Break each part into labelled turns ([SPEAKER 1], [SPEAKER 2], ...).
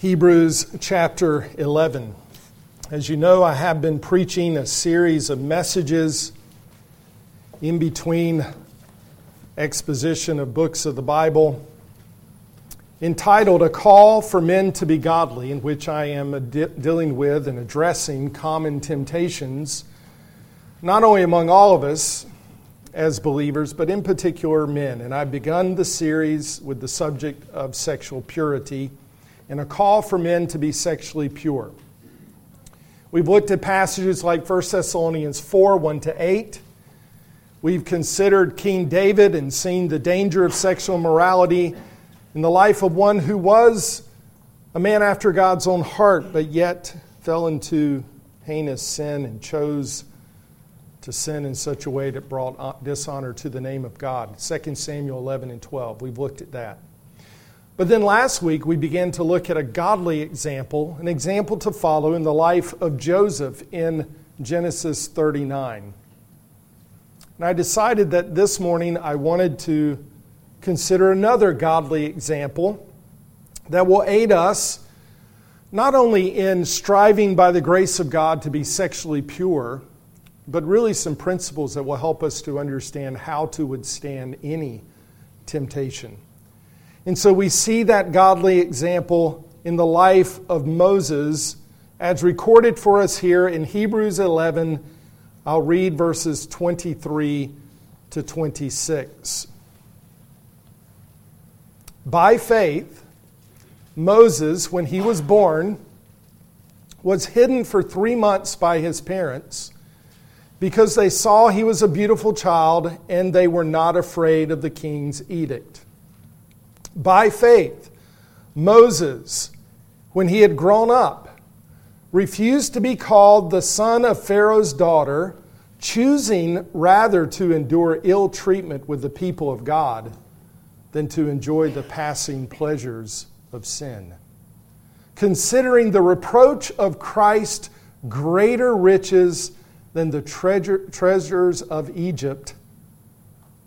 [SPEAKER 1] Hebrews chapter 11. As you know, I have been preaching a series of messages in between exposition of books of the Bible entitled A Call for Men to Be Godly, in which I am dealing with and addressing common temptations, not only among all of us as believers, but in particular men. And I've begun the series with the subject of sexual purity and a call for men to be sexually pure. We've looked at passages like 1 Thessalonians 4 1 to 8. We've considered King David and seen the danger of sexual morality in the life of one who was a man after God's own heart, but yet fell into heinous sin and chose to sin in such a way that brought dishonor to the name of God. 2 Samuel 11 and 12. We've looked at that. But then last week we began to look at a godly example, an example to follow in the life of Joseph in Genesis 39. And I decided that this morning I wanted to consider another godly example that will aid us not only in striving by the grace of God to be sexually pure, but really some principles that will help us to understand how to withstand any temptation. And so we see that godly example in the life of Moses as recorded for us here in Hebrews 11. I'll read verses 23 to 26. By faith, Moses, when he was born, was hidden for three months by his parents because they saw he was a beautiful child and they were not afraid of the king's edict. By faith, Moses, when he had grown up, refused to be called the son of Pharaoh's daughter, choosing rather to endure ill treatment with the people of God than to enjoy the passing pleasures of sin. Considering the reproach of Christ greater riches than the treasure, treasures of Egypt,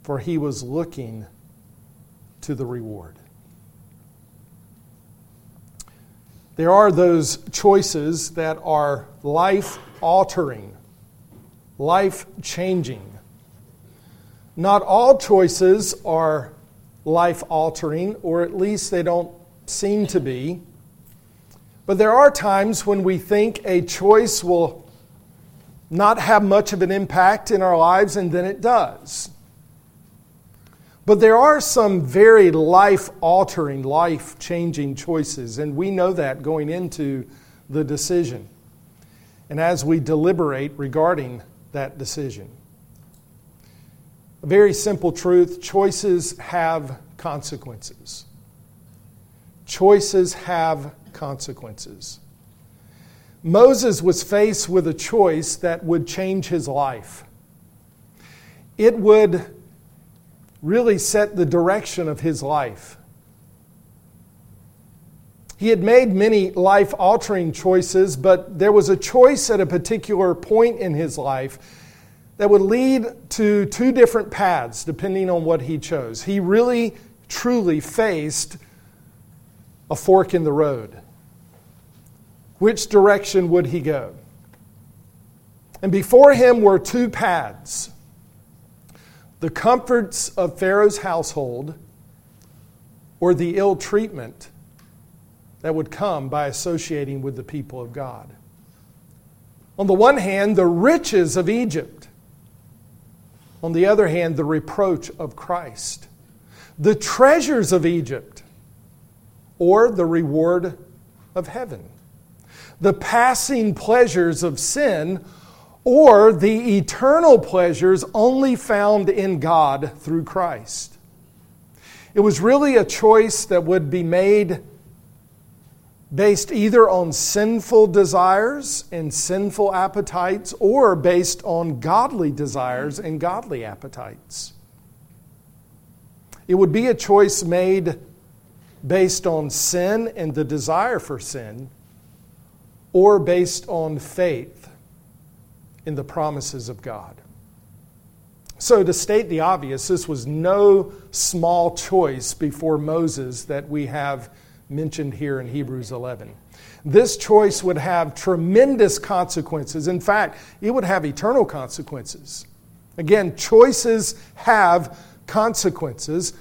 [SPEAKER 1] for he was looking to the reward. There are those choices that are life altering, life changing. Not all choices are life altering, or at least they don't seem to be. But there are times when we think a choice will not have much of an impact in our lives, and then it does. But there are some very life altering, life changing choices, and we know that going into the decision. And as we deliberate regarding that decision, a very simple truth choices have consequences. Choices have consequences. Moses was faced with a choice that would change his life. It would really set the direction of his life. He had made many life altering choices, but there was a choice at a particular point in his life that would lead to two different paths depending on what he chose. He really, truly faced a fork in the road. Which direction would he go? And before him were two paths the comforts of Pharaoh's household or the ill treatment that would come by associating with the people of God. On the one hand, the riches of Egypt. On the other hand, the reproach of Christ. The treasures of Egypt or the reward of heaven. The passing pleasures of sin or the eternal pleasures only found in God through Christ. It was really a choice that would be made based either on sinful desires and sinful appetites or based on godly desires and godly appetites. It would be a choice made based on sin and the desire for sin or based on faith in the promises of God. So, to state the obvious, this was no small choice before Moses that we have mentioned here in Hebrews 11. This choice would have tremendous consequences. In fact, it would have eternal consequences. Again, choices have consequences,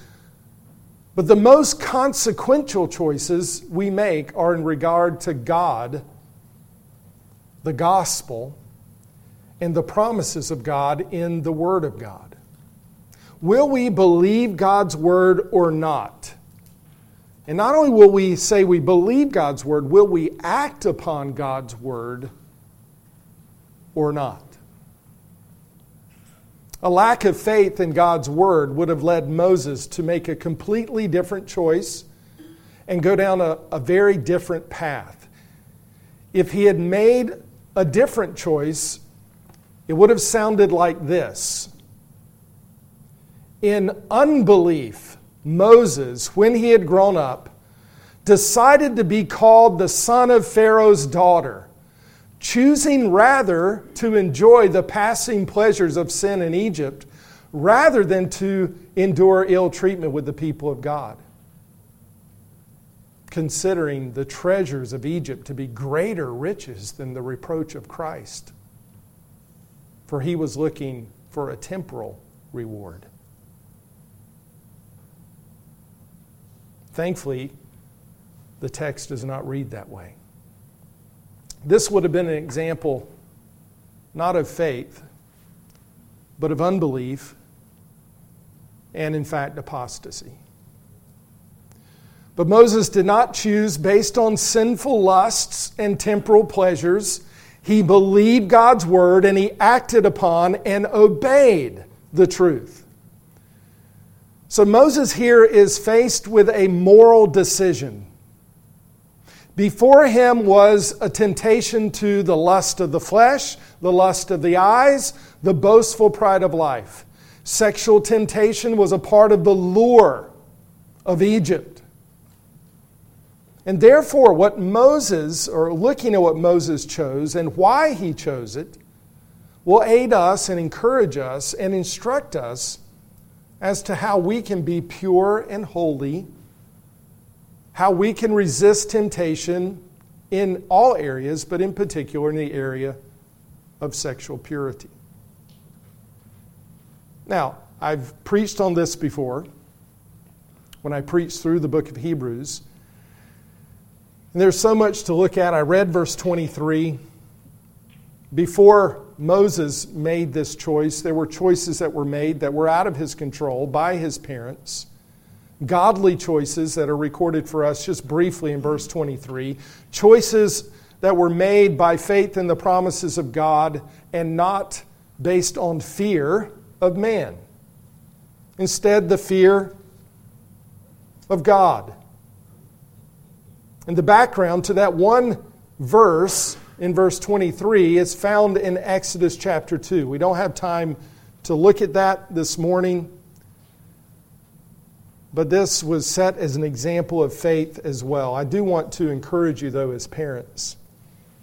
[SPEAKER 1] but the most consequential choices we make are in regard to God, the gospel, and the promises of God in the Word of God. Will we believe God's Word or not? And not only will we say we believe God's Word, will we act upon God's Word or not? A lack of faith in God's Word would have led Moses to make a completely different choice and go down a, a very different path. If he had made a different choice, it would have sounded like this In unbelief, Moses, when he had grown up, decided to be called the son of Pharaoh's daughter, choosing rather to enjoy the passing pleasures of sin in Egypt rather than to endure ill treatment with the people of God. Considering the treasures of Egypt to be greater riches than the reproach of Christ for he was looking for a temporal reward. Thankfully, the text does not read that way. This would have been an example not of faith, but of unbelief and, in fact, apostasy. But Moses did not choose based on sinful lusts and temporal pleasures he believed God's word and he acted upon and obeyed the truth. So Moses here is faced with a moral decision. Before him was a temptation to the lust of the flesh, the lust of the eyes, the boastful pride of life. Sexual temptation was a part of the lure of Egypt. And therefore, what Moses, or looking at what Moses chose and why he chose it, will aid us and encourage us and instruct us as to how we can be pure and holy, how we can resist temptation in all areas, but in particular in the area of sexual purity. Now, I've preached on this before when I preached through the book of Hebrews. And there's so much to look at. I read verse 23. Before Moses made this choice, there were choices that were made that were out of his control by his parents. Godly choices that are recorded for us just briefly in verse 23. Choices that were made by faith in the promises of God and not based on fear of man. Instead, the fear of God. And the background to that one verse in verse 23 is found in Exodus chapter 2. We don't have time to look at that this morning, but this was set as an example of faith as well. I do want to encourage you, though, as parents,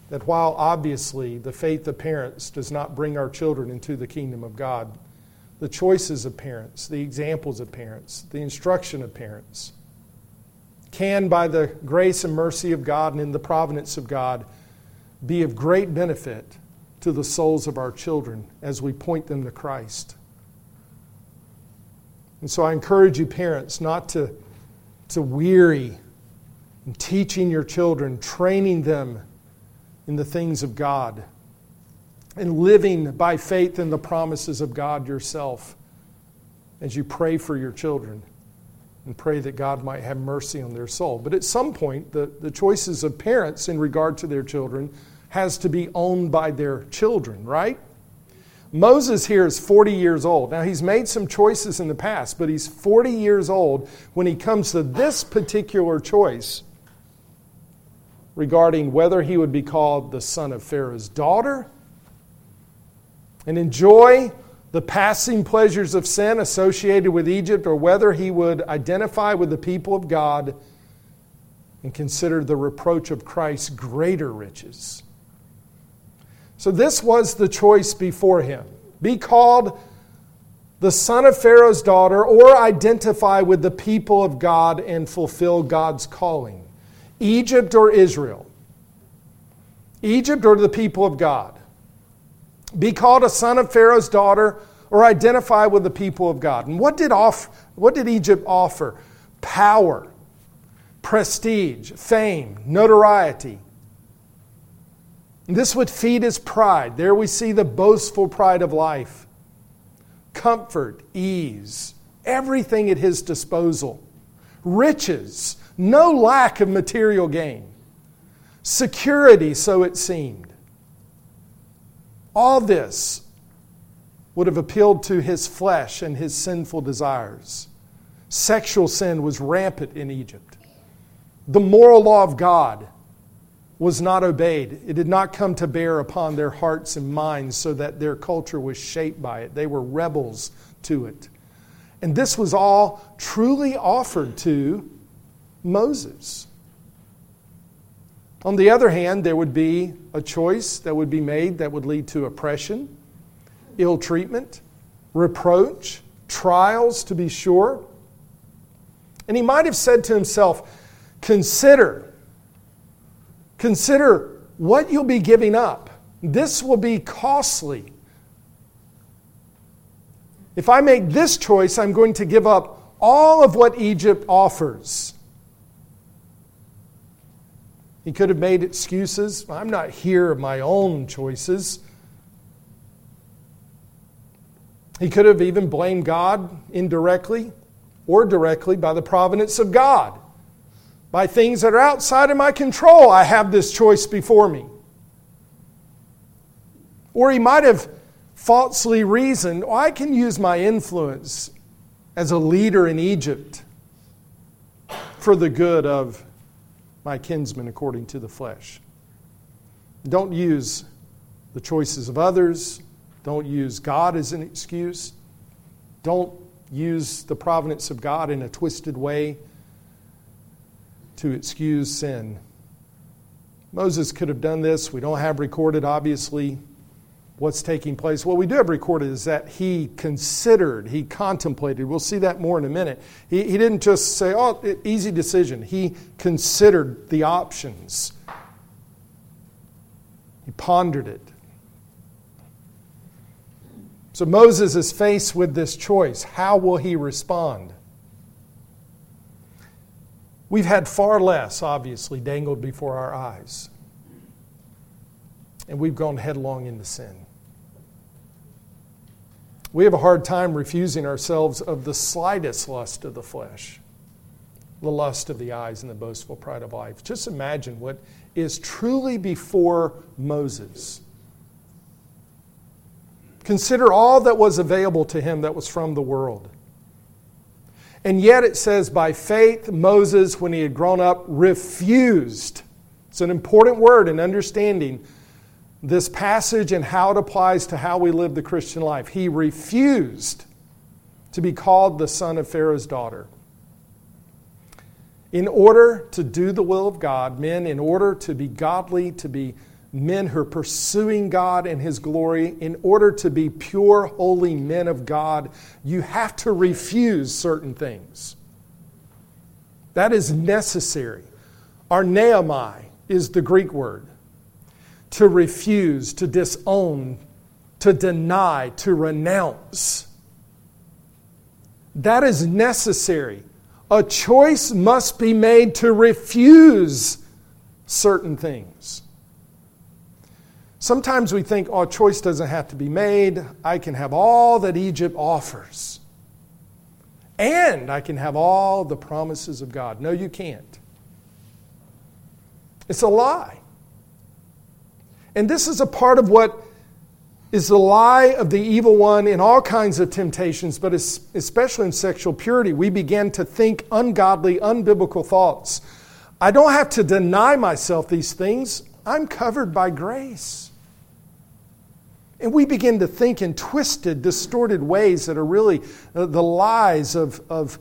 [SPEAKER 1] that while obviously the faith of parents does not bring our children into the kingdom of God, the choices of parents, the examples of parents, the instruction of parents, can, by the grace and mercy of God and in the providence of God, be of great benefit to the souls of our children as we point them to Christ. And so I encourage you, parents, not to, to weary in teaching your children, training them in the things of God, and living by faith in the promises of God yourself as you pray for your children and pray that God might have mercy on their soul. But at some point, the, the choices of parents in regard to their children has to be owned by their children, right? Moses here is 40 years old. Now, he's made some choices in the past, but he's 40 years old when he comes to this particular choice regarding whether he would be called the son of Pharaoh's daughter and enjoy the passing pleasures of sin associated with Egypt, or whether he would identify with the people of God and consider the reproach of Christ greater riches. So, this was the choice before him be called the son of Pharaoh's daughter, or identify with the people of God and fulfill God's calling. Egypt or Israel? Egypt or the people of God? Be called a son of Pharaoh's daughter or identify with the people of God. And what did, off, what did Egypt offer? Power, prestige, fame, notoriety. And this would feed his pride. There we see the boastful pride of life. Comfort, ease, everything at his disposal. Riches, no lack of material gain. Security, so it seemed. All this would have appealed to his flesh and his sinful desires. Sexual sin was rampant in Egypt. The moral law of God was not obeyed. It did not come to bear upon their hearts and minds so that their culture was shaped by it. They were rebels to it. And this was all truly offered to Moses. On the other hand, there would be a choice that would be made that would lead to oppression, ill treatment, reproach, trials, to be sure. And he might have said to himself, Consider Consider what you'll be giving up. This will be costly. If I make this choice, I'm going to give up all of what Egypt offers. He could have made excuses. I'm not here of my own choices. He could have even blamed God indirectly or directly by the providence of God by things that are outside of my control, I have this choice before me. Or he might have falsely reasoned, oh, I can use my influence as a leader in Egypt for the good of my kinsmen according to the flesh. Don't use the choices of others. Don't use God as an excuse. Don't use the providence of God in a twisted way to excuse sin. Moses could have done this. We don't have recorded, obviously, what's taking place. What we do have recorded is that he considered, he contemplated. We'll see that more in a minute. He, he didn't just say, oh, easy decision. He considered the options, he pondered it. So Moses is faced with this choice. How will he respond? We've had far less, obviously, dangled before our eyes. And we've gone headlong into sin. We have a hard time refusing ourselves of the slightest lust of the flesh, the lust of the eyes, and the boastful pride of life. Just imagine what is truly before Moses. Consider all that was available to him that was from the world. And yet it says, by faith, Moses, when he had grown up, refused. It's an important word in understanding this passage and how it applies to how we live the Christian life. He refused to be called the son of Pharaoh's daughter. In order to do the will of God, men, in order to be godly, to be men who are pursuing God and His glory, in order to be pure, holy men of God, you have to refuse certain things. That is necessary. Arneomai is the Greek word. To refuse, to disown, to deny, to renounce. That is necessary. A choice must be made to refuse certain things. Sometimes we think, oh, choice doesn't have to be made. I can have all that Egypt offers. And I can have all the promises of God. No, you can't. It's a lie. And this is a part of what is the lie of the evil one in all kinds of temptations, but especially in sexual purity. We begin to think ungodly, unbiblical thoughts. I don't have to deny myself these things, I'm covered by grace. And we begin to think in twisted, distorted ways that are really uh, the lies of, of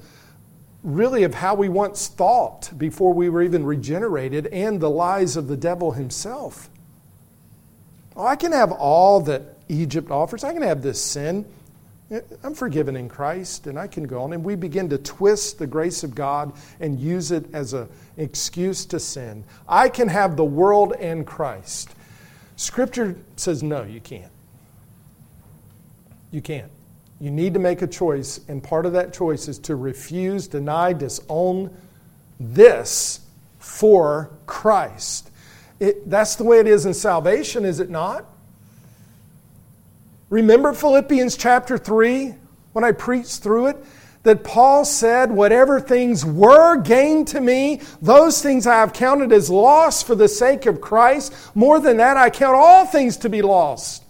[SPEAKER 1] really of how we once thought before we were even regenerated and the lies of the devil himself. Oh, I can have all that Egypt offers. I can have this sin. I'm forgiven in Christ and I can go on. And we begin to twist the grace of God and use it as an excuse to sin. I can have the world and Christ. Scripture says, no, you can't. You can't. You need to make a choice, and part of that choice is to refuse, deny, disown this for Christ. It, that's the way it is in salvation, is it not? Remember Philippians chapter 3 when I preached through it? That Paul said, Whatever things were gained to me, those things I have counted as loss for the sake of Christ. More than that, I count all things to be lost.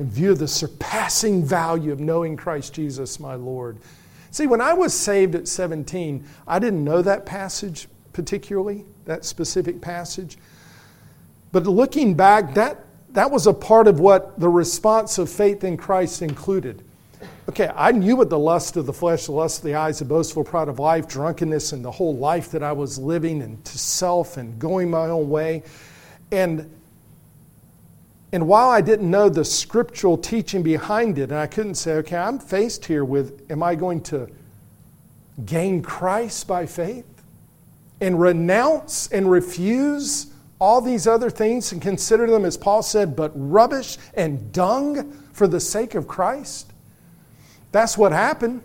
[SPEAKER 1] In view of the surpassing value of knowing Christ Jesus, my Lord. See, when I was saved at 17, I didn't know that passage particularly, that specific passage. But looking back, that that was a part of what the response of faith in Christ included. Okay, I knew what the lust of the flesh, the lust of the eyes, the boastful pride of life, drunkenness, and the whole life that I was living and to self and going my own way. And, and while I didn't know the scriptural teaching behind it, and I couldn't say, okay, I'm faced here with, am I going to gain Christ by faith and renounce and refuse all these other things and consider them, as Paul said, but rubbish and dung for the sake of Christ? That's what happened.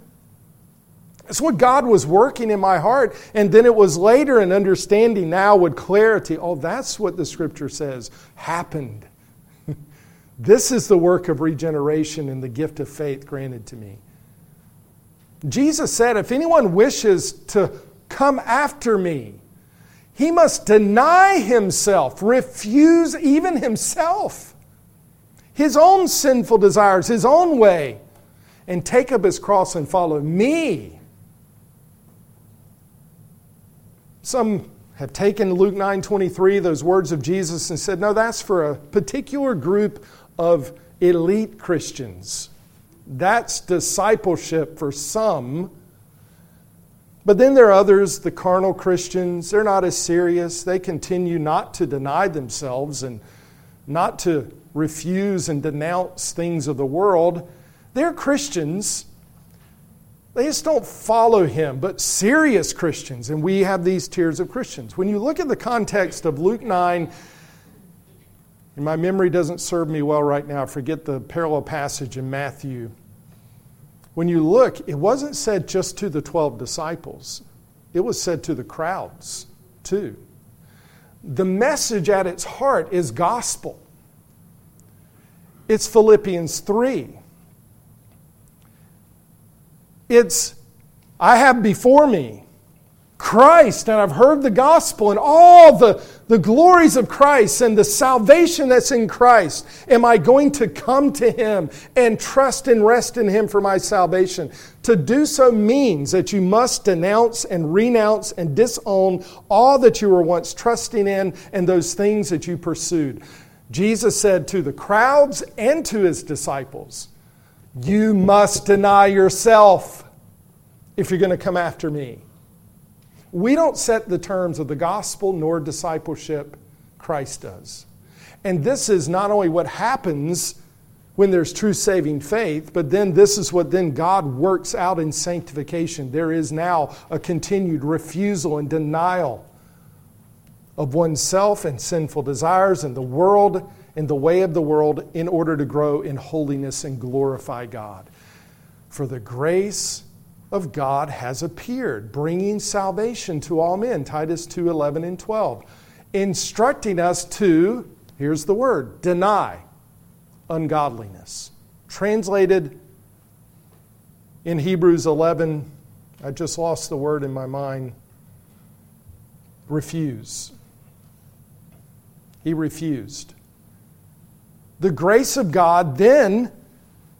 [SPEAKER 1] That's what God was working in my heart. And then it was later in understanding now with clarity oh, that's what the scripture says happened. this is the work of regeneration and the gift of faith granted to me. Jesus said, If anyone wishes to come after me, he must deny himself, refuse even himself, his own sinful desires, his own way, and take up his cross and follow me. Some have taken Luke 9:23 those words of Jesus and said, "No, that's for a particular group of elite Christians. That's discipleship for some." But then there are others, the carnal Christians, they're not as serious. They continue not to deny themselves and not to refuse and denounce things of the world. They're Christians. They just don't follow him, but serious Christians. And we have these tiers of Christians. When you look at the context of Luke 9, and my memory doesn't serve me well right now, forget the parallel passage in Matthew when you look, it wasn't said just to the 12 disciples, it was said to the crowds too. The message at its heart is gospel. It's Philippians 3. It's, I have before me Christ, and I've heard the gospel and all the, the glories of Christ and the salvation that's in Christ. Am I going to come to Him and trust and rest in Him for my salvation? To do so means that you must denounce and renounce and disown all that you were once trusting in and those things that you pursued. Jesus said to the crowds and to His disciples, You must deny yourself if you're going to come after me. We don't set the terms of the gospel nor discipleship, Christ does. And this is not only what happens when there's true saving faith, but then this is what then God works out in sanctification. There is now a continued refusal and denial of oneself and sinful desires and the world and the way of the world in order to grow in holiness and glorify God. For the grace of God has appeared, bringing salvation to all men. Titus 2 11 and 12. Instructing us to, here's the word, deny ungodliness. Translated in Hebrews 11, I just lost the word in my mind. Refuse. He refused. The grace of God then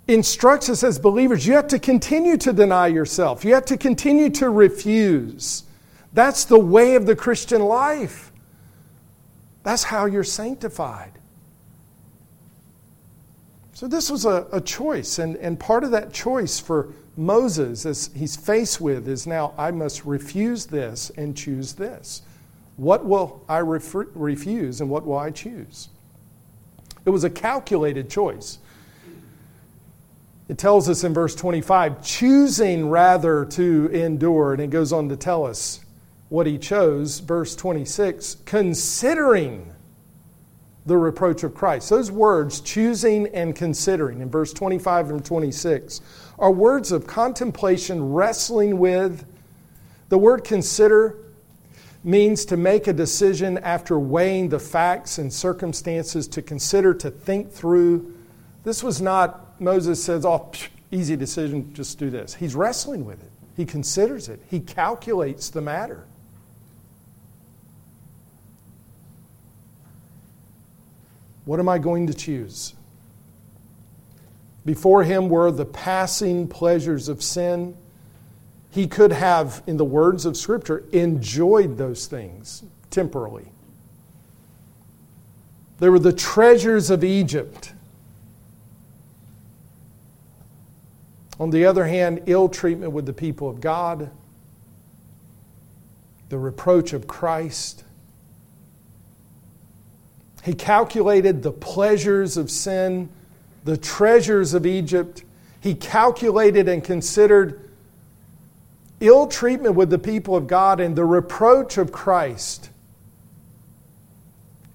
[SPEAKER 1] instructs us as believers you have to continue to deny yourself, you have to continue to refuse. That's the way of the Christian life. That's how you're sanctified. So, this was a, a choice, and, and part of that choice for Moses, as he's faced with, is now I must refuse this and choose this. What will I refuse and what will I choose? It was a calculated choice. It tells us in verse 25, choosing rather to endure. And it goes on to tell us what he chose. Verse 26, considering the reproach of Christ. Those words, choosing and considering, in verse 25 and 26, are words of contemplation, wrestling with. The word consider means to make a decision after weighing the facts and circumstances, to consider, to think through. This was not Moses says, Oh, easy decision, just do this. He's wrestling with it, he considers it, he calculates the matter. What am I going to choose? Before him were the passing pleasures of sin. He could have, in the words of Scripture, enjoyed those things temporarily. There were the treasures of Egypt. On the other hand, ill treatment with the people of God, the reproach of Christ. He calculated the pleasures of sin, the treasures of Egypt. He calculated and considered ill treatment with the people of God and the reproach of Christ.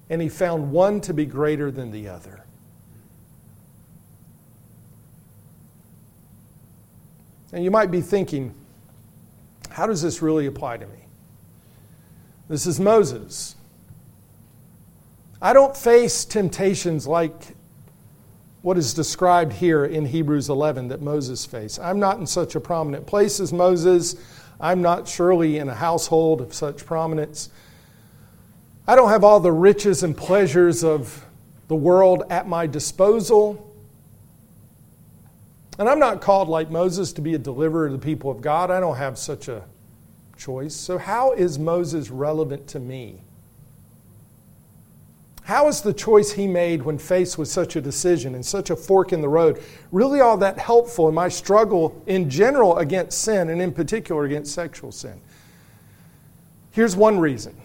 [SPEAKER 1] And he found one to be greater than the other. And you might be thinking, how does this really apply to me? This is Moses. I don't face temptations like what is described here in Hebrews 11 that Moses faced. I'm not in such a prominent place as Moses. I'm not surely in a household of such prominence. I don't have all the riches and pleasures of the world at my disposal. And I'm not called like Moses to be a deliverer of the people of God. I don't have such a choice. So, how is Moses relevant to me? How is the choice he made when faced with such a decision and such a fork in the road really all that helpful in my struggle in general against sin and in particular against sexual sin? Here's one reason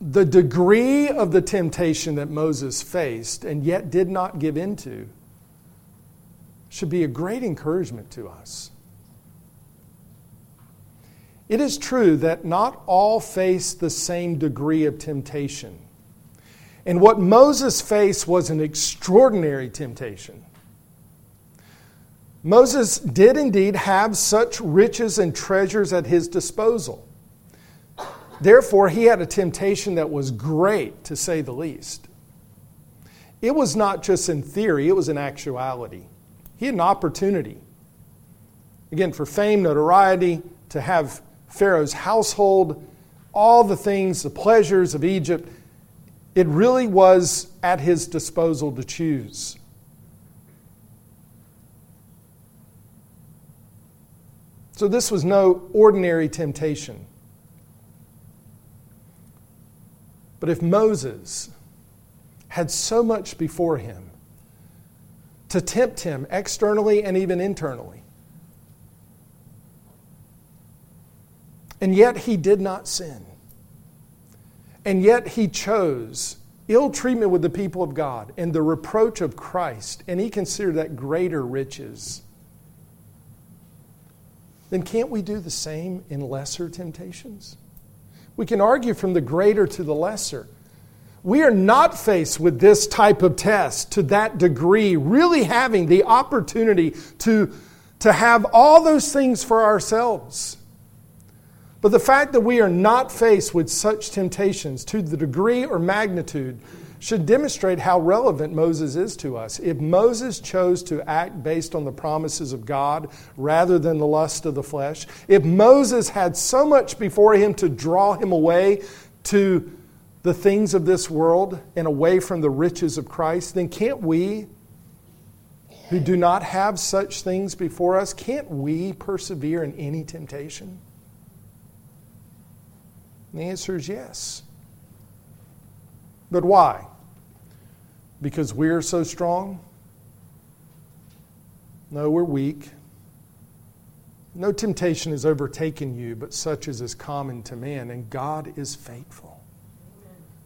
[SPEAKER 1] the degree of the temptation that Moses faced and yet did not give into should be a great encouragement to us. It is true that not all face the same degree of temptation. And what Moses faced was an extraordinary temptation. Moses did indeed have such riches and treasures at his disposal. Therefore, he had a temptation that was great, to say the least. It was not just in theory, it was in actuality. He had an opportunity, again, for fame, notoriety, to have Pharaoh's household, all the things, the pleasures of Egypt. It really was at his disposal to choose. So, this was no ordinary temptation. But if Moses had so much before him, to tempt him externally and even internally. And yet he did not sin. And yet he chose ill treatment with the people of God and the reproach of Christ, and he considered that greater riches. Then can't we do the same in lesser temptations? We can argue from the greater to the lesser. We are not faced with this type of test to that degree, really having the opportunity to, to have all those things for ourselves. But the fact that we are not faced with such temptations to the degree or magnitude should demonstrate how relevant Moses is to us. If Moses chose to act based on the promises of God rather than the lust of the flesh, if Moses had so much before him to draw him away to the things of this world and away from the riches of Christ, then can't we, who do not have such things before us, can't we persevere in any temptation? And the answer is yes. But why? Because we're so strong? No, we're weak. No temptation has overtaken you, but such as is common to man, and God is faithful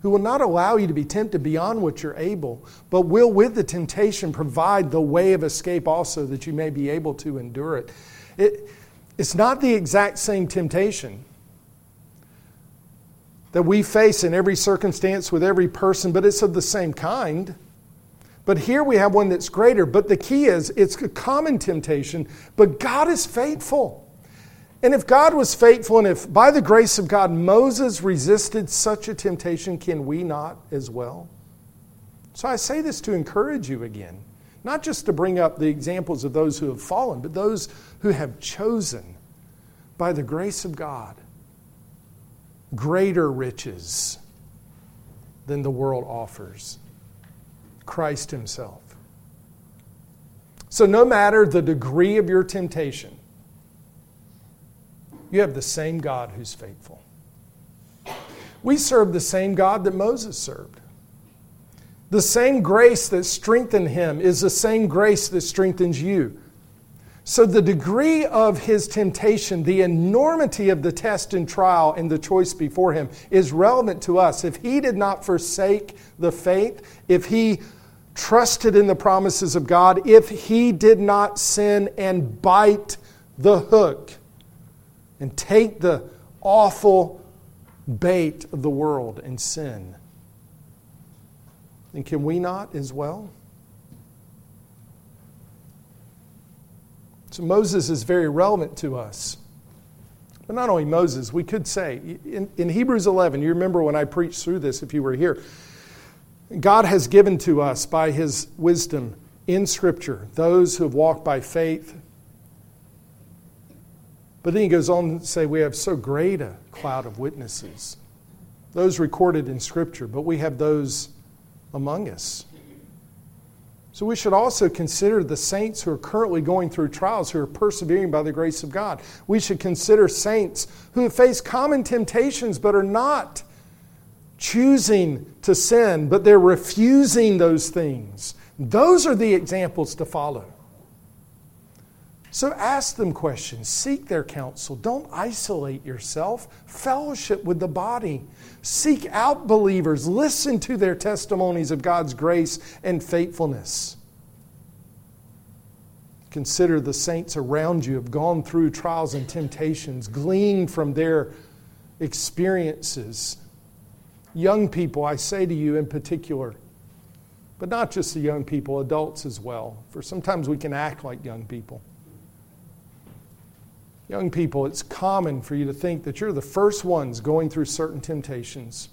[SPEAKER 1] who will not allow you to be tempted beyond what you're able, but will with the temptation provide the way of escape also that you may be able to endure it. it it's not the exact same temptation that we face in every circumstance with every person, but it's of the same kind. But here we have one that's greater. But the key is it's a common temptation, but God is faithful. And if God was faithful, and if by the grace of God Moses resisted such a temptation, can we not as well? So I say this to encourage you again, not just to bring up the examples of those who have fallen, but those who have chosen by the grace of God greater riches than the world offers Christ Himself. So, no matter the degree of your temptation, you have the same God who's faithful. We serve the same God that Moses served. The same grace that strengthened him is the same grace that strengthens you. So, the degree of his temptation, the enormity of the test and trial and the choice before him is relevant to us. If he did not forsake the faith, if he trusted in the promises of God, if he did not sin and bite the hook and take the awful bait of the world and sin, And can we not as well? So Moses is very relevant to us. But not only Moses, we could say, in, in, Hebrews 11, you remember when I preached through this if you were here, God has given to us by his wisdom in Scripture those who have walked by faith. But then he goes on to say, we have so great a cloud of witnesses, those recorded in Scripture, but we have those among us. So we should also consider the saints who are currently going through trials, who are persevering by the grace of God. We should consider saints who have faced common temptations but are not choosing to sin, but they're refusing those things. Those are the examples to follow. So ask them questions, seek their counsel. Don't isolate yourself. Fellowship with the body. Seek out believers. Listen to their testimonies of God's grace and faithfulness. Consider the saints around you have gone through trials and temptations, glean from their experiences. Young people, I say to you in particular, but not just the young people, adults as well, for sometimes we can act like young people. Young people, it's common for you to think that you're the first ones going through certain temptations.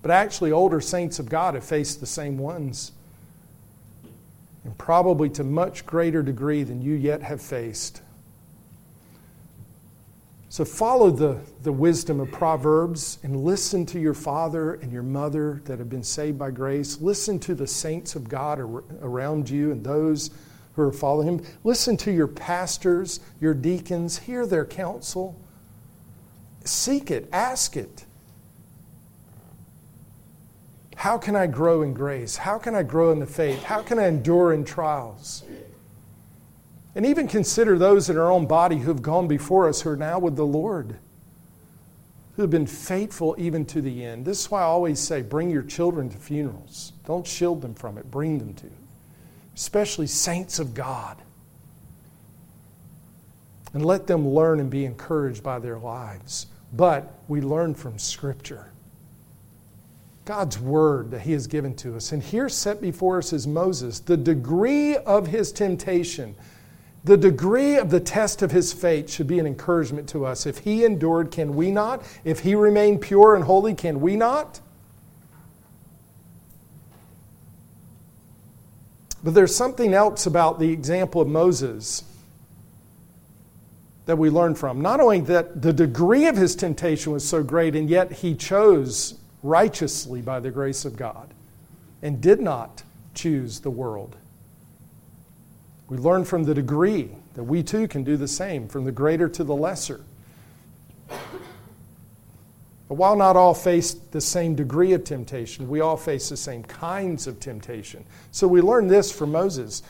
[SPEAKER 1] But actually, older saints of God have faced the same ones. And probably to much greater degree than you yet have faced. So follow the, the wisdom of Proverbs and listen to your father and your mother that have been saved by grace. Listen to the saints of God around you and those who are following him. Listen to your pastors, your deacons, hear their counsel. Seek it, ask it. How can I grow in grace? How can I grow in the faith? How can I endure in trials? And even consider those in our own body who have gone before us who are now with the Lord, who have been faithful even to the end. This is why I always say bring your children to funerals. Don't shield them from it, bring them to especially saints of God. And let them learn and be encouraged by their lives. But we learn from Scripture. God's word that he has given to us. And here set before us is Moses, the degree of his temptation, the degree of the test of his faith should be an encouragement to us. If he endured, can we not? If he remained pure and holy, can we not? But there's something else about the example of Moses that we learn from. Not only that the degree of his temptation was so great, and yet he chose righteously by the grace of God and did not choose the world. We learn from the degree that we too can do the same, from the greater to the lesser. But while not all face the same degree of temptation, we all face the same kinds of temptation. So we learn this from Moses.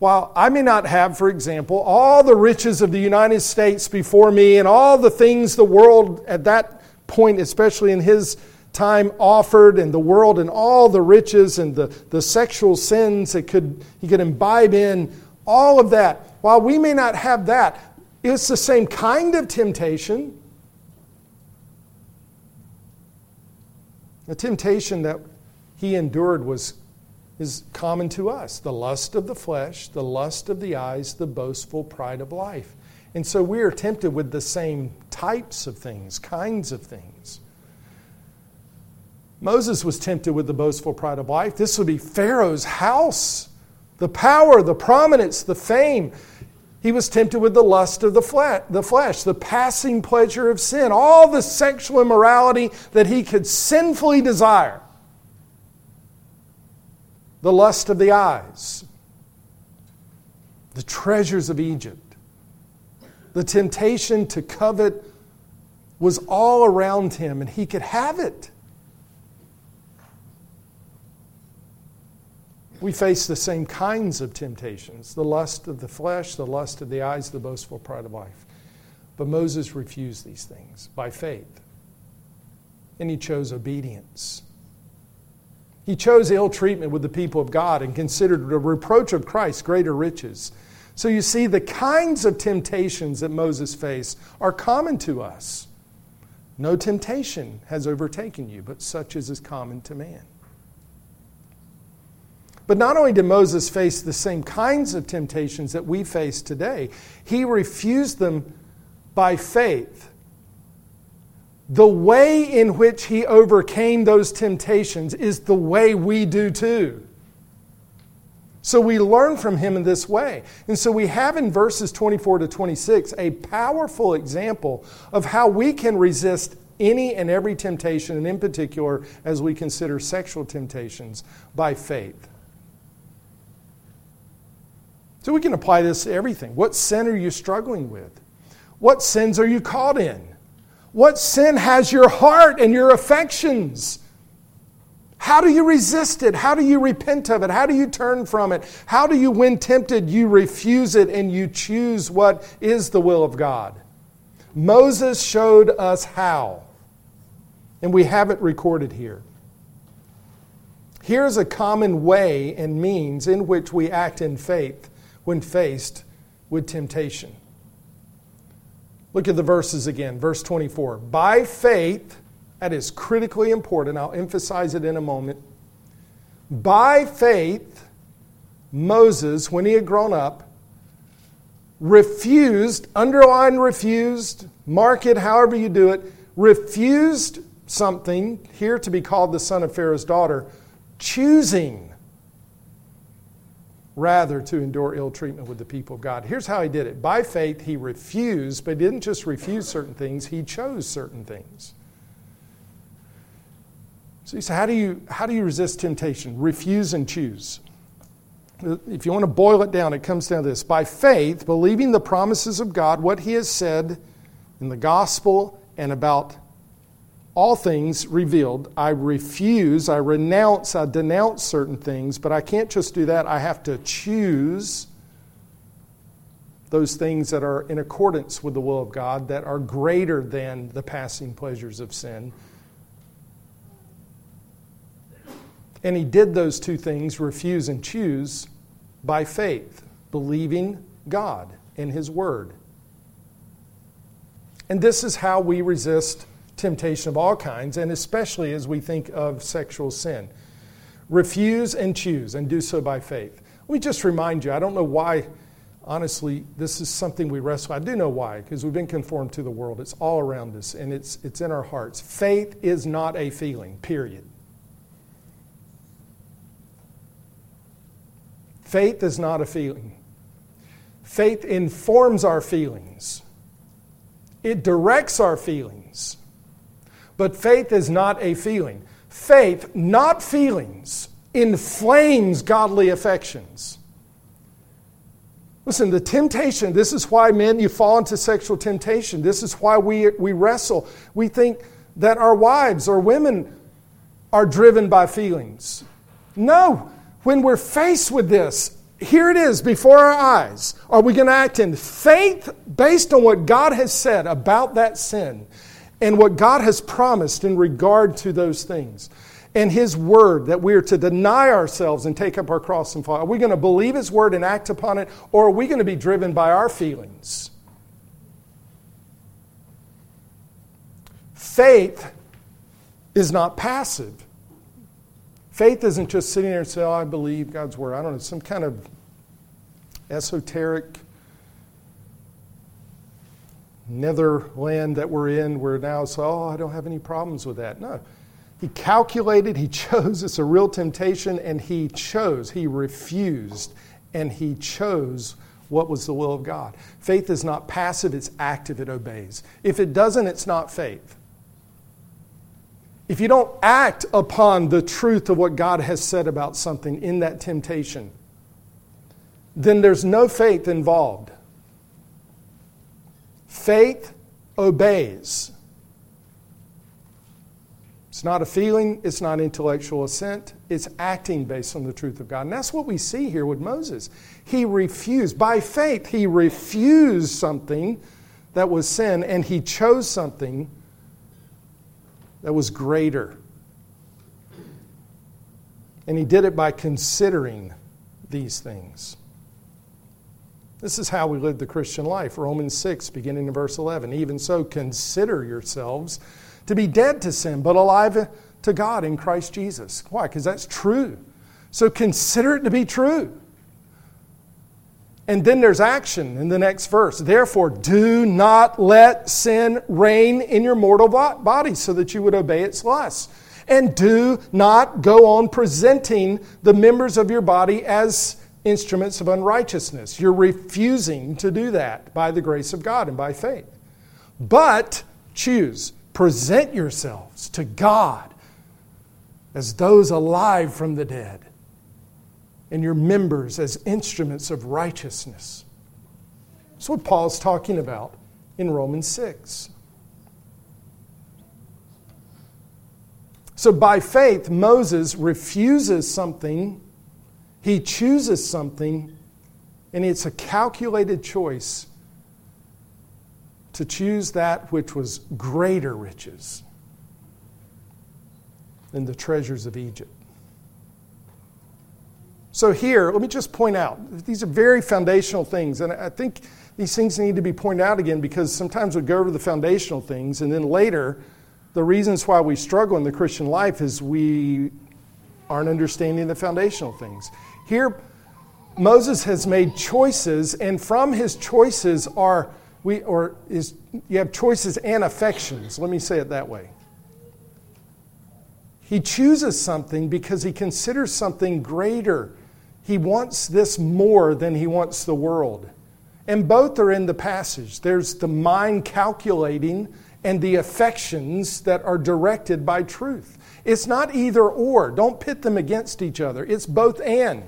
[SPEAKER 1] While I may not have, for example, all the riches of the United States before me and all the things the world at that point, especially in his time offered and the world and all the riches and the, the sexual sins that could he could imbibe in all of that while we may not have that it's the same kind of temptation the temptation that he endured was is common to us the lust of the flesh the lust of the eyes the boastful pride of life and so we are tempted with the same types of things kinds of things Moses was tempted with the boastful pride of life. This would be Pharaoh's house, the power, the prominence, the fame. He was tempted with the lust of the flesh, the passing pleasure of sin, all the sexual immorality that he could sinfully desire. The lust of the eyes, the treasures of Egypt, the temptation to covet was all around him, and he could have it. We face the same kinds of temptations the lust of the flesh, the lust of the eyes, the boastful pride of life. But Moses refused these things by faith. And he chose obedience. He chose ill treatment with the people of God and considered the reproach of Christ greater riches. So you see, the kinds of temptations that Moses faced are common to us. No temptation has overtaken you, but such as is common to man. But not only did Moses face the same kinds of temptations that we face today, he refused them by faith. The way in which he overcame those temptations is the way we do too. So we learn from him in this way. And so we have in verses 24 to 26 a powerful example of how we can resist any and every temptation, and in particular, as we consider sexual temptations, by faith. So we can apply this to everything. What sin are you struggling with? What sins are you caught in? What sin has your heart and your affections? How do you resist it? How do you repent of it? How do you turn from it? How do you, when tempted, you refuse it and you choose what is the will of God? Moses showed us how, and we have it recorded here. Here's a common way and means in which we act in faith when faced with temptation. Look at the verses again. Verse 24. By faith, that is critically important. I'll emphasize it in a moment. By faith, Moses, when he had grown up, refused, underline refused, mark it however you do it, refused something, here to be called the son of Pharaoh's daughter, choosing rather to endure ill treatment with the people of God. Here's how he did it by faith, he refused, but he didn't just refuse certain things, he chose certain things. So he said, how do you, how do you resist temptation? Refuse and choose. If you want to boil it down, it comes down to this by faith, believing the promises of God, what he has said in the gospel and about all things revealed. I refuse, I renounce, I denounce certain things, but I can't just do that. I have to choose those things that are in accordance with the will of God, that are greater than the passing pleasures of sin. And he did those two things, refuse and choose, by faith, believing God and his word. And this is how we resist temptation of all kinds, and especially as we think of sexual sin. Refuse and choose, and do so by faith. Me just remind you I don't know why, honestly, this is something we wrestle. I do know why, because we've been conformed to the world. It's all around us, and it's, it's in our hearts. Faith is not a feeling, period. Faith is not a feeling. Faith informs our feelings. It directs our feelings. But faith is not a feeling. Faith, not feelings, inflames godly affections. Listen, the temptation, this is why men, you fall into sexual temptation. This is why we, we wrestle. We think that our wives or women are driven by feelings. No, when we're faced with this, here it is before our eyes. Are we going to act in faith based on what God has said about that sin? And what God has promised in regard to those things and His word that we are to deny ourselves and take up our cross and follow? Are we going to believe His word and act upon it, or are we going to be driven by our feelings? Faith is not passive. Faith isn't just sitting there and saying, oh, I believe God's word. I don't know, some kind of esoteric netherland that we're in where now it's, oh, I don't have any problems with that. No. He calculated, he chose, it's a real temptation, and he chose, he refused, and he chose what was the will of God. Faith is not passive, it's active, it obeys. If it doesn't, it's not faith. If you don't act upon the truth of what God has said about something in that temptation, then there's no faith involved. Faith obeys. It's not a feeling, it's not intellectual assent, it's acting based on the truth of God. And that's what we see here with Moses. He refused, by faith, he refused something that was sin and he chose something that was greater. And he did it by considering these things. This is how we live the Christian life. Romans 6, beginning in verse 11. Even so, consider yourselves to be dead to sin, but alive to God in Christ Jesus. Why? Because that's true. So consider it to be true. And then there's action in the next verse. Therefore, do not let sin reign in your mortal body so that you would obey its lusts. And do not go on presenting the members of your body as instruments of unrighteousness. You're refusing to do that by the grace of God and by faith. But choose, present yourselves to God as those alive from the dead, and your members as instruments of righteousness. That's what Paul's talking about in Romans 6. So, by faith, Moses refuses something he chooses something, and it's a calculated choice to choose that which was greater riches than the treasures of Egypt. So, here, let me just point out these are very foundational things, and I think these things need to be pointed out again because sometimes we go over the foundational things, and then later, the reasons why we struggle in the Christian life is we aren't understanding the foundational things. Here, Moses has made choices, and from his choices are we or is you have choices and affections. Let me say it that way. He chooses something because he considers something greater. He wants this more than he wants the world. And both are in the passage. There's the mind calculating and the affections that are directed by truth. It's not either or. Don't pit them against each other. It's both and.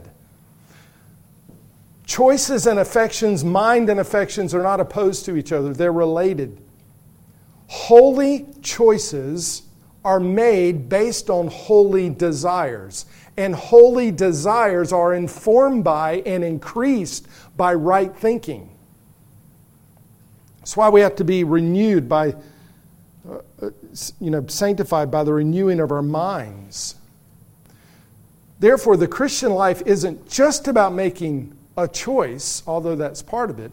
[SPEAKER 1] Choices and affections, mind and affections, are not opposed to each other, they're related. Holy choices are made based on holy desires, and holy desires are informed by and increased by right thinking. That's why we have to be renewed by, Uh, you know, sanctified by the renewing of our minds. Therefore, the Christian life isn't just about making a choice, although that's part of it.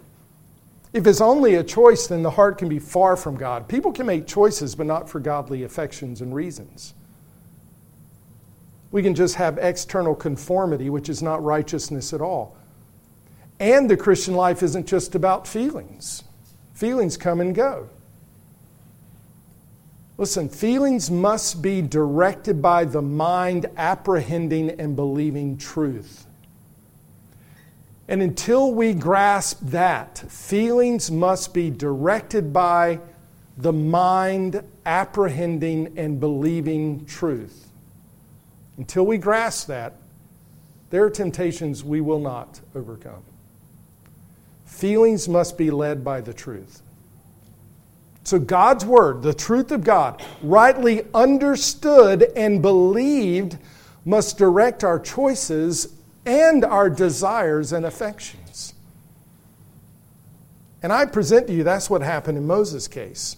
[SPEAKER 1] If it's only a choice, then the heart can be far from God. People can make choices, but not for godly affections and reasons. We can just have external conformity, which is not righteousness at all. And the Christian life isn't just about feelings, feelings come and go. Listen, feelings must be directed by the mind apprehending and believing truth. And until we grasp that, feelings must be directed by the mind apprehending and believing truth. Until we grasp that, there are temptations we will not overcome. Feelings must be led by the truth. So, God's Word, the truth of God, rightly understood and believed, must direct our choices and our desires and affections. And I present to you that's what happened in Moses' case.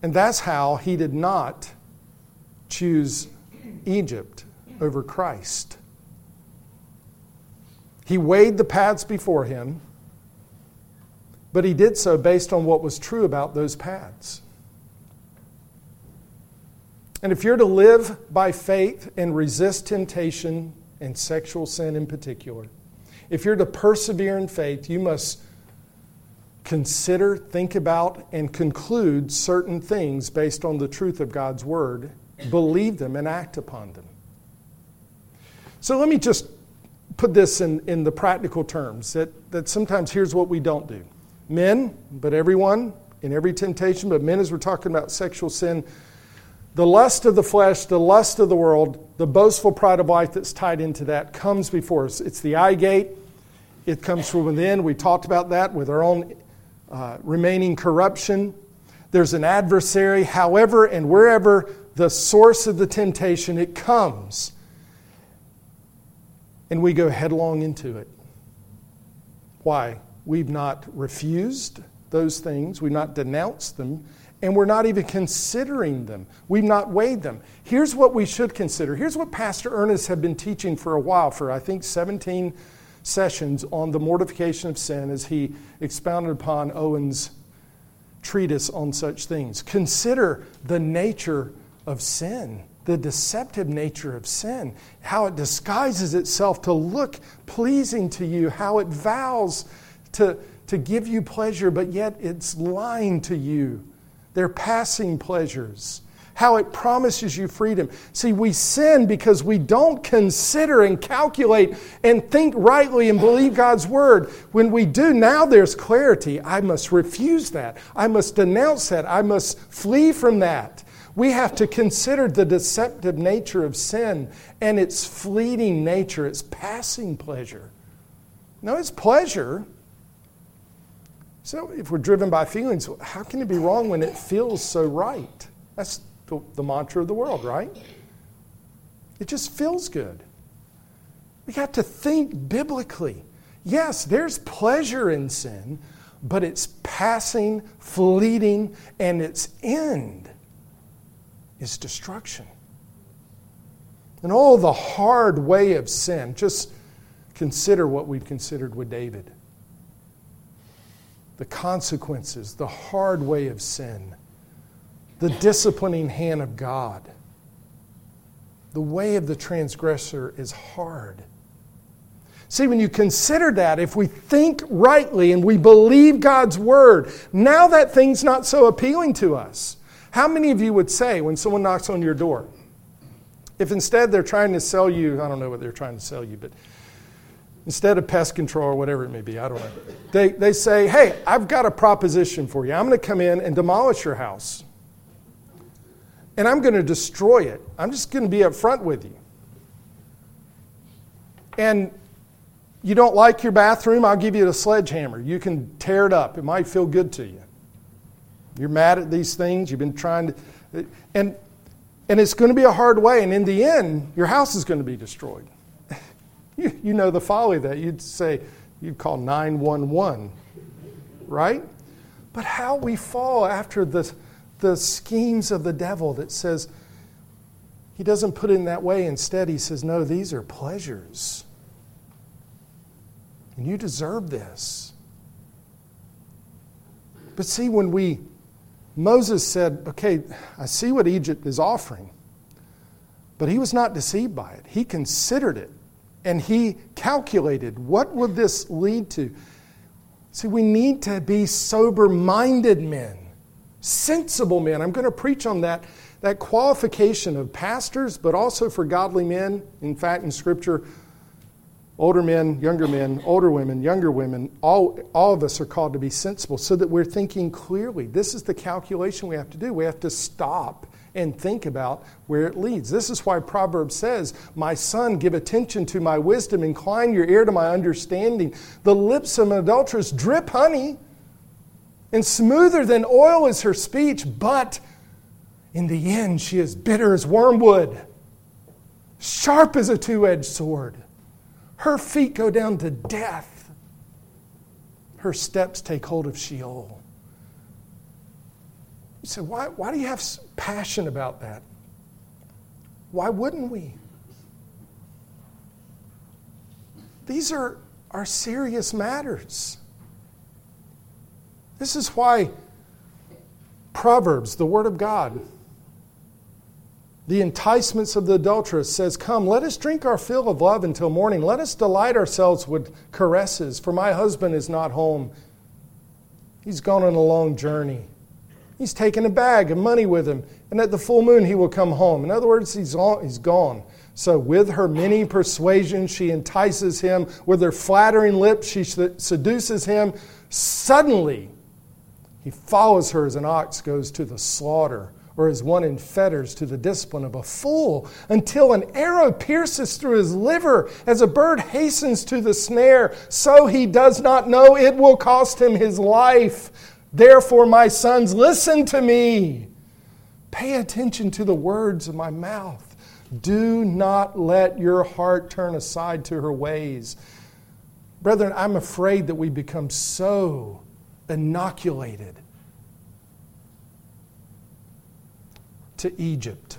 [SPEAKER 1] And that's how he did not choose Egypt over Christ. He weighed the paths before him, but he did so based on what was true about those paths. And if you're to live by faith and resist temptation and sexual sin in particular, if you're to persevere in faith, you must consider, think about, and conclude certain things based on the truth of God's Word, believe them, and act upon them. So let me just put this in, in the practical terms that, that sometimes here's what we don't do. Men, but everyone in every temptation, but men, as we're talking about sexual sin, the lust of the flesh, the lust of the world, the boastful pride of life that's tied into that comes before us. It's the eye gate, it comes from within. We talked about that with our own uh, remaining corruption. There's an adversary, however, and wherever the source of the temptation, it comes. And we go headlong into it. Why? We've not refused those things, we've not denounced them, and we're not even considering them. We've not weighed them. Here's what we should consider. Here's what Pastor Ernest had been teaching for a while, for I think 17 sessions on the mortification of sin as he expounded upon Owen's treatise on such things. Consider the nature of sin, the deceptive nature of sin, how it disguises itself to look pleasing to you, how it vows to, to give you pleasure, but yet it's lying to you they're passing pleasures. How it promises you freedom. See, we sin because we don't consider and calculate and think rightly and believe God's word. When we do, now there's clarity. I must refuse that. I must denounce that. I must flee from that. We have to consider the deceptive nature of sin and its fleeting nature, its passing pleasure. No, it's pleasure, so if we're driven by feelings, how can it be wrong when it feels so right? That's the, the mantra of the world, right? It just feels good. We got to think biblically. Yes, there's pleasure in sin, but it's passing, fleeting, and its end is destruction. And all the hard way of sin, just consider what we've considered with David the consequences, the hard way of sin, the disciplining hand of God. The way of the transgressor is hard. See, when you consider that, if we think rightly and we believe God's word, now that thing's not so appealing to us. How many of you would say when someone knocks on your door, if instead they're trying to sell you, I don't know what they're trying to sell you, but instead of pest control or whatever it may be, I don't know. They, they say, hey, I've got a proposition for you. I'm going to come in and demolish your house. And I'm going to destroy it. I'm just going to be upfront with you. And you don't like your bathroom, I'll give you a sledgehammer. You can tear it up. It might feel good to you. You're mad at these things, you've been trying to. And, and it's going to be a hard way. And in the end, your house is going to be destroyed. You, you know the folly that you'd say, you'd call 911, right? But how we fall after the, the schemes of the devil that says, he doesn't put it in that way. Instead, he says, no, these are pleasures. And you deserve this. But see, when we, Moses said, okay, I see what Egypt is offering, but he was not deceived by it. He considered it and he calculated what would this lead to. See, we need to be sober minded men, sensible men. I'm going to preach on that, that qualification of pastors, but also for godly men. In fact, in Scripture, older men, younger men, older women, younger women, all, all of us are called to be sensible so that we're thinking clearly. This is the calculation we have to do. We have to stop and think about where it leads. This is why Proverbs says, My son, give attention to my wisdom, incline your ear to my understanding. The lips of an adulteress drip honey, and smoother than oil is her speech, but in the end she is bitter as wormwood, sharp as a two edged sword. Her feet go down to death, her steps take hold of Sheol. You say, why, why do you have passion about that? Why wouldn't we? These are, are serious matters. This is why Proverbs, the Word of God, the enticements of the adulteress says, Come, let us drink our fill of love until morning. Let us delight ourselves with caresses, for my husband is not home. He's gone on a long journey. He's taken a bag of money with him, and at the full moon he will come home. In other words, he's, he's gone. So, with her many persuasions, she entices him. With her flattering lips, she seduces him. Suddenly, he follows her as an ox goes to the slaughter or as one in fetters to the discipline of a fool, until an arrow pierces through his liver, as a bird hastens to the snare, so he does not know it will cost him his life. Therefore, my sons, listen to me. Pay attention to the words of my mouth. Do not let your heart turn aside to her ways. Brethren, I'm afraid that we become so inoculated to Egypt,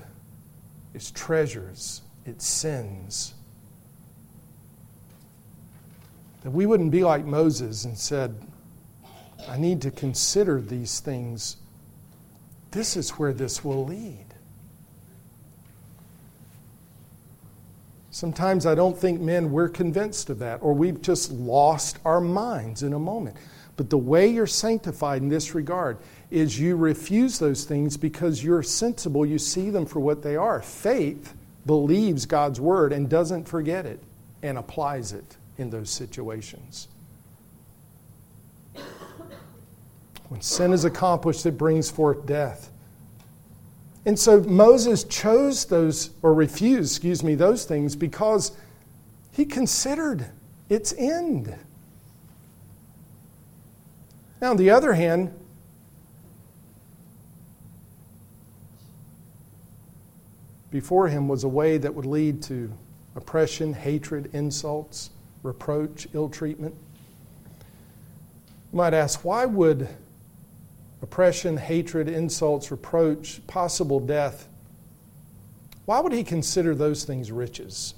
[SPEAKER 1] its treasures, its sins. That we wouldn't be like Moses and said, I need to consider these things. This is where this will lead. Sometimes I don't think men, we're convinced of that, or we've just lost our minds in a moment. But the way you're sanctified in this regard is you refuse those things because you're sensible, you see them for what they are. Faith believes God's word and doesn't forget it and applies it in those situations. When sin is accomplished, it brings forth death. And so Moses chose those, or refused, excuse me, those things because he considered its end. Now, on the other hand, before him was a way that would lead to oppression, hatred, insults, reproach, ill treatment. You might ask, why would oppression, hatred, insults, reproach, possible death, why would he consider those things riches?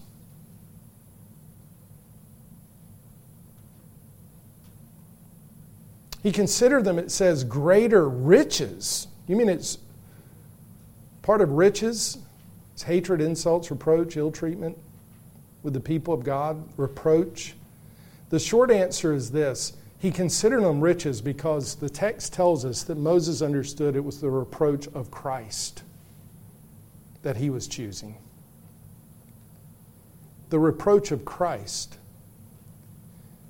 [SPEAKER 1] He considered them, it says, greater riches. You mean it's part of riches it's hatred, insults, reproach, ill treatment with the people of God, reproach. The short answer is this He considered them riches because the text tells us that Moses understood it was the reproach of Christ that he was choosing. The reproach of Christ.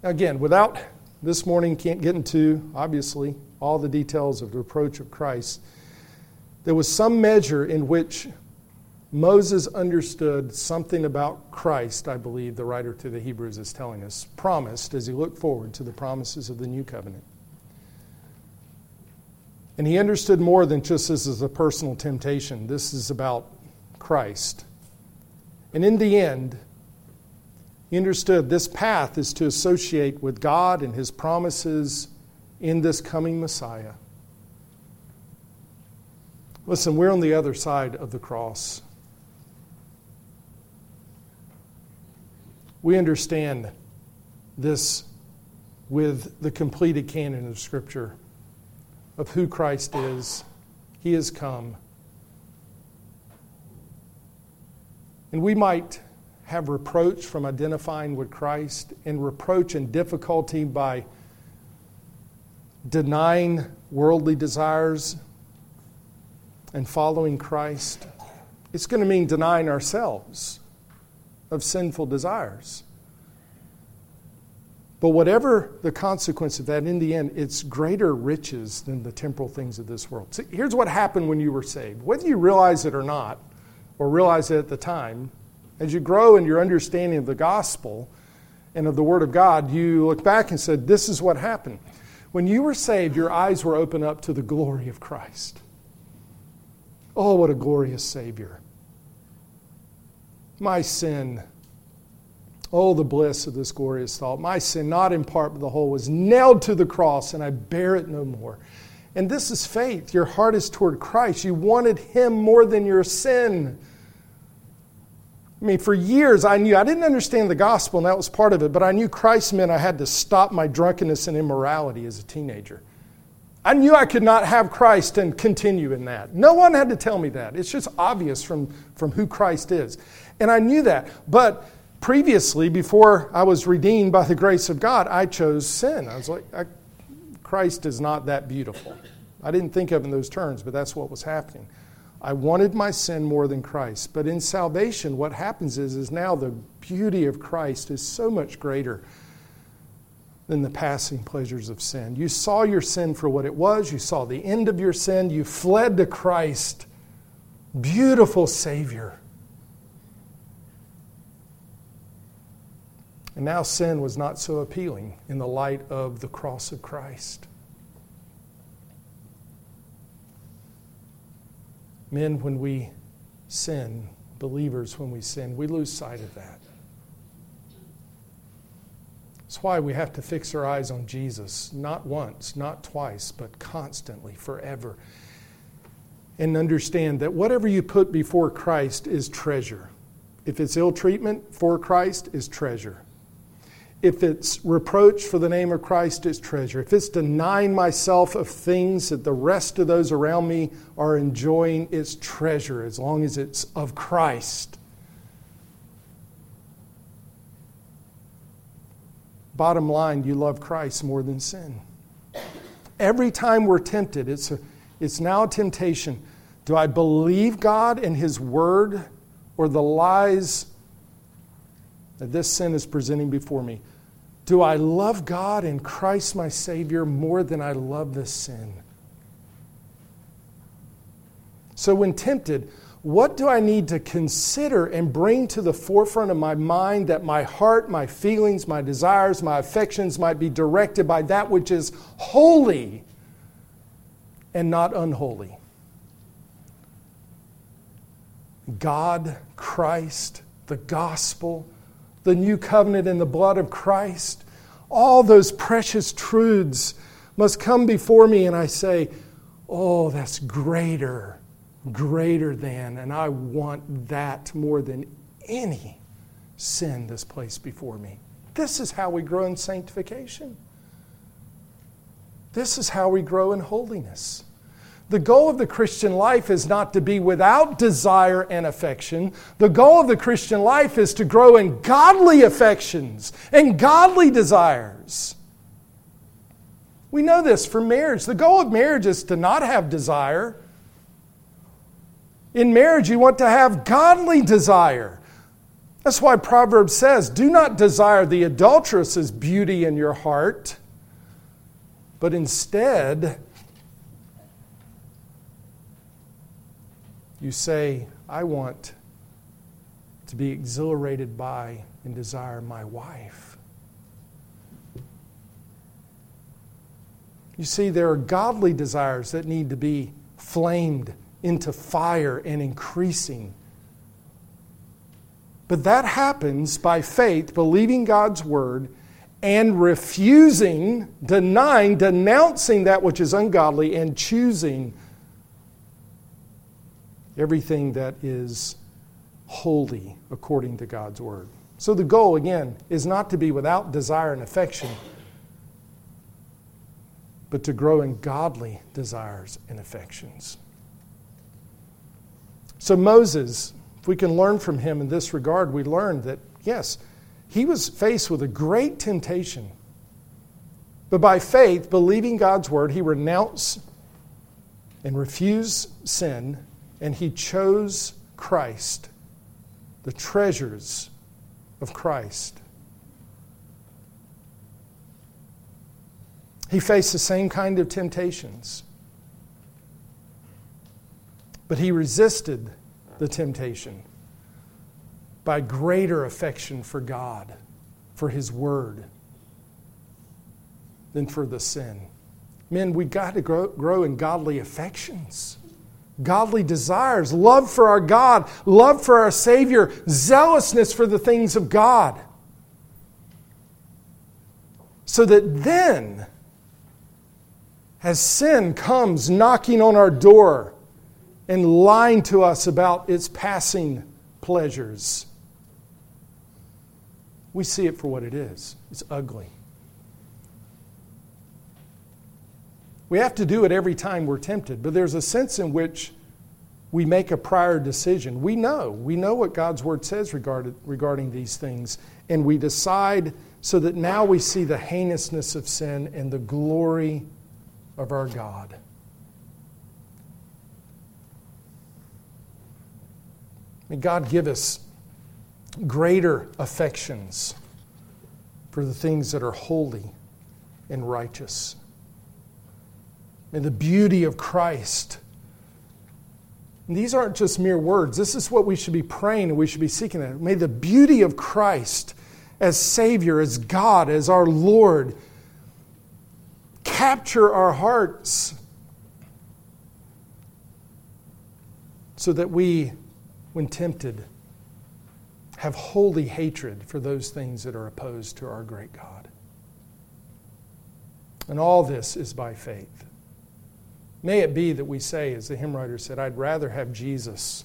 [SPEAKER 1] Now, again, without this morning, can't get into, obviously, all the details of the reproach of Christ. There was some measure in which Moses understood something about Christ, I believe the writer to the Hebrews is telling us, promised as he looked forward to the promises of the new covenant. And he understood more than just this is a personal temptation. This is about Christ. And in the end, he understood this path is to associate with God and his promises in this coming Messiah. Listen, we're on the other side of the cross. We understand this with the completed canon of Scripture of who Christ is. He has come. And we might have reproach from identifying with Christ, and reproach and difficulty by denying worldly desires and following Christ. It's going to mean denying ourselves of sinful desires. But whatever the consequence of that, in the end, it's greater riches than the temporal things of this world. Here's what happened when you were saved. Whether you realize it or not, or realize it at the time, as you grow in your understanding of the gospel and of the Word of God, you look back and said, This is what happened. When you were saved, your eyes were opened up to the glory of Christ. Oh, what a glorious Savior my sin. Oh, the bliss of this glorious thought. My sin, not in part but the whole, was nailed to the cross, and I bear it no more. And this is faith. Your heart is toward Christ. You wanted Him more than your sin. I mean, for years I knew, I didn't understand the gospel, and that was part of it, but I knew Christ meant I had to stop my drunkenness and immorality as a teenager. I knew I could not have Christ and continue in that. No one had to tell me that. It's just obvious from, from who Christ is. And I knew that. But previously, before I was redeemed by the grace of God, I chose sin. I was like, I, Christ is not that beautiful. I didn't think of in those terms, but that's what was happening. I wanted my sin more than Christ. But in salvation, what happens is, is now the beauty of Christ is so much greater than the passing pleasures of sin. You saw your sin for what it was, you saw the end of your sin, you fled to Christ. Beautiful Savior. And now sin was not so appealing in the light of the cross of Christ. Men, when we sin, believers, when we sin, we lose sight of that. That's why we have to fix our eyes on Jesus, not once, not twice, but constantly, forever. And understand that whatever you put before Christ is treasure. If it's ill treatment for Christ, is treasure. If it's reproach for the name of Christ, is treasure. If it's denying myself of things that the rest of those around me are enjoying, it's treasure as long as it's of Christ. Bottom line, you love Christ more than sin. Every time we're tempted, it's, a, it's now a temptation. Do I believe God and His Word or the lies that this sin is presenting before me? Do I love God and Christ my Savior more than I love this sin? So, when tempted, what do I need to consider and bring to the forefront of my mind that my heart, my feelings, my desires, my affections might be directed by that which is holy and not unholy? God, Christ, the gospel, the new covenant in the blood of Christ, all those precious truths must come before me, and I say, Oh, that's greater, greater than, and I want that more than any sin that's placed before me. This is how we grow in sanctification. This is how we grow in holiness. The goal of the Christian life is not to be without desire and affection. The goal of the Christian life is to grow in godly affections and godly desires. We know this for marriage. The goal of marriage is to not have desire. In marriage, you want to have godly desire. That's why Proverbs says, Do not desire the adulteress's beauty in your heart, but instead, you say, I want to be exhilarated by and desire my wife. You see, there are godly desires that need to be flamed into fire and increasing. But that happens by faith, believing God's word, and refusing, denying, denouncing that which is ungodly, and choosing everything that is holy according to God's word. So the goal, again, is not to be without desire and affection, but to grow in godly desires and affections. So, Moses, if we can learn from him in this regard, we learn that, yes, he was faced with a great temptation. But by faith, believing God's word, he renounced and refused sin and he chose Christ, the treasures of Christ. He faced the same kind of temptations, but he resisted the temptation by greater affection for God, for His Word, than for the sin. Men, we got to grow, grow in godly affections godly desires, love for our God, love for our Savior, zealousness for the things of God. So that then, As sin comes knocking on our door and lying to us about its passing pleasures, we see it for what it is it's ugly. We have to do it every time we're tempted, but there's a sense in which we make a prior decision. We know, we know what God's word says regarding, regarding these things, and we decide so that now we see the heinousness of sin and the glory of our God. May God give us greater affections for the things that are holy and righteous. May the beauty of Christ. And these aren't just mere words. This is what we should be praying and we should be seeking. At. May the beauty of Christ as Savior, as God, as our Lord, capture our hearts so that we, when tempted, have holy hatred for those things that are opposed to our great God. And all this is by faith. May it be that we say, as the hymn writer said, I'd rather have Jesus.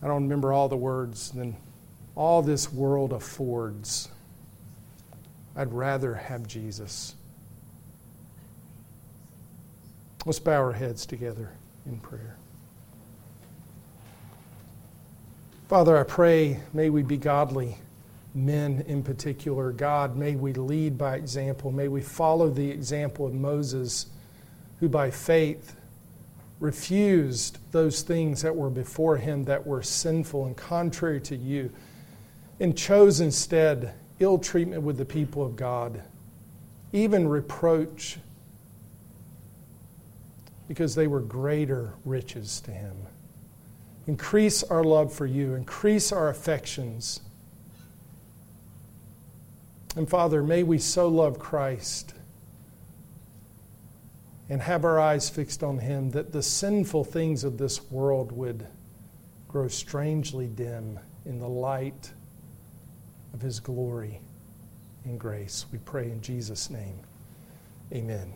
[SPEAKER 1] I don't remember all the words than all this world affords. I'd rather have Jesus. Let's bow our heads together in prayer. Father, I pray, may we be godly men in particular. God, may we lead by example. May we follow the example of Moses who by faith refused those things that were before him that were sinful and contrary to you, and chose instead ill treatment with the people of God, even reproach, because they were greater riches to him. Increase our love for you, increase our affections. And Father, may we so love Christ and have our eyes fixed on Him, that the sinful things of this world would grow strangely dim in the light of His glory and grace. We pray in Jesus' name. Amen.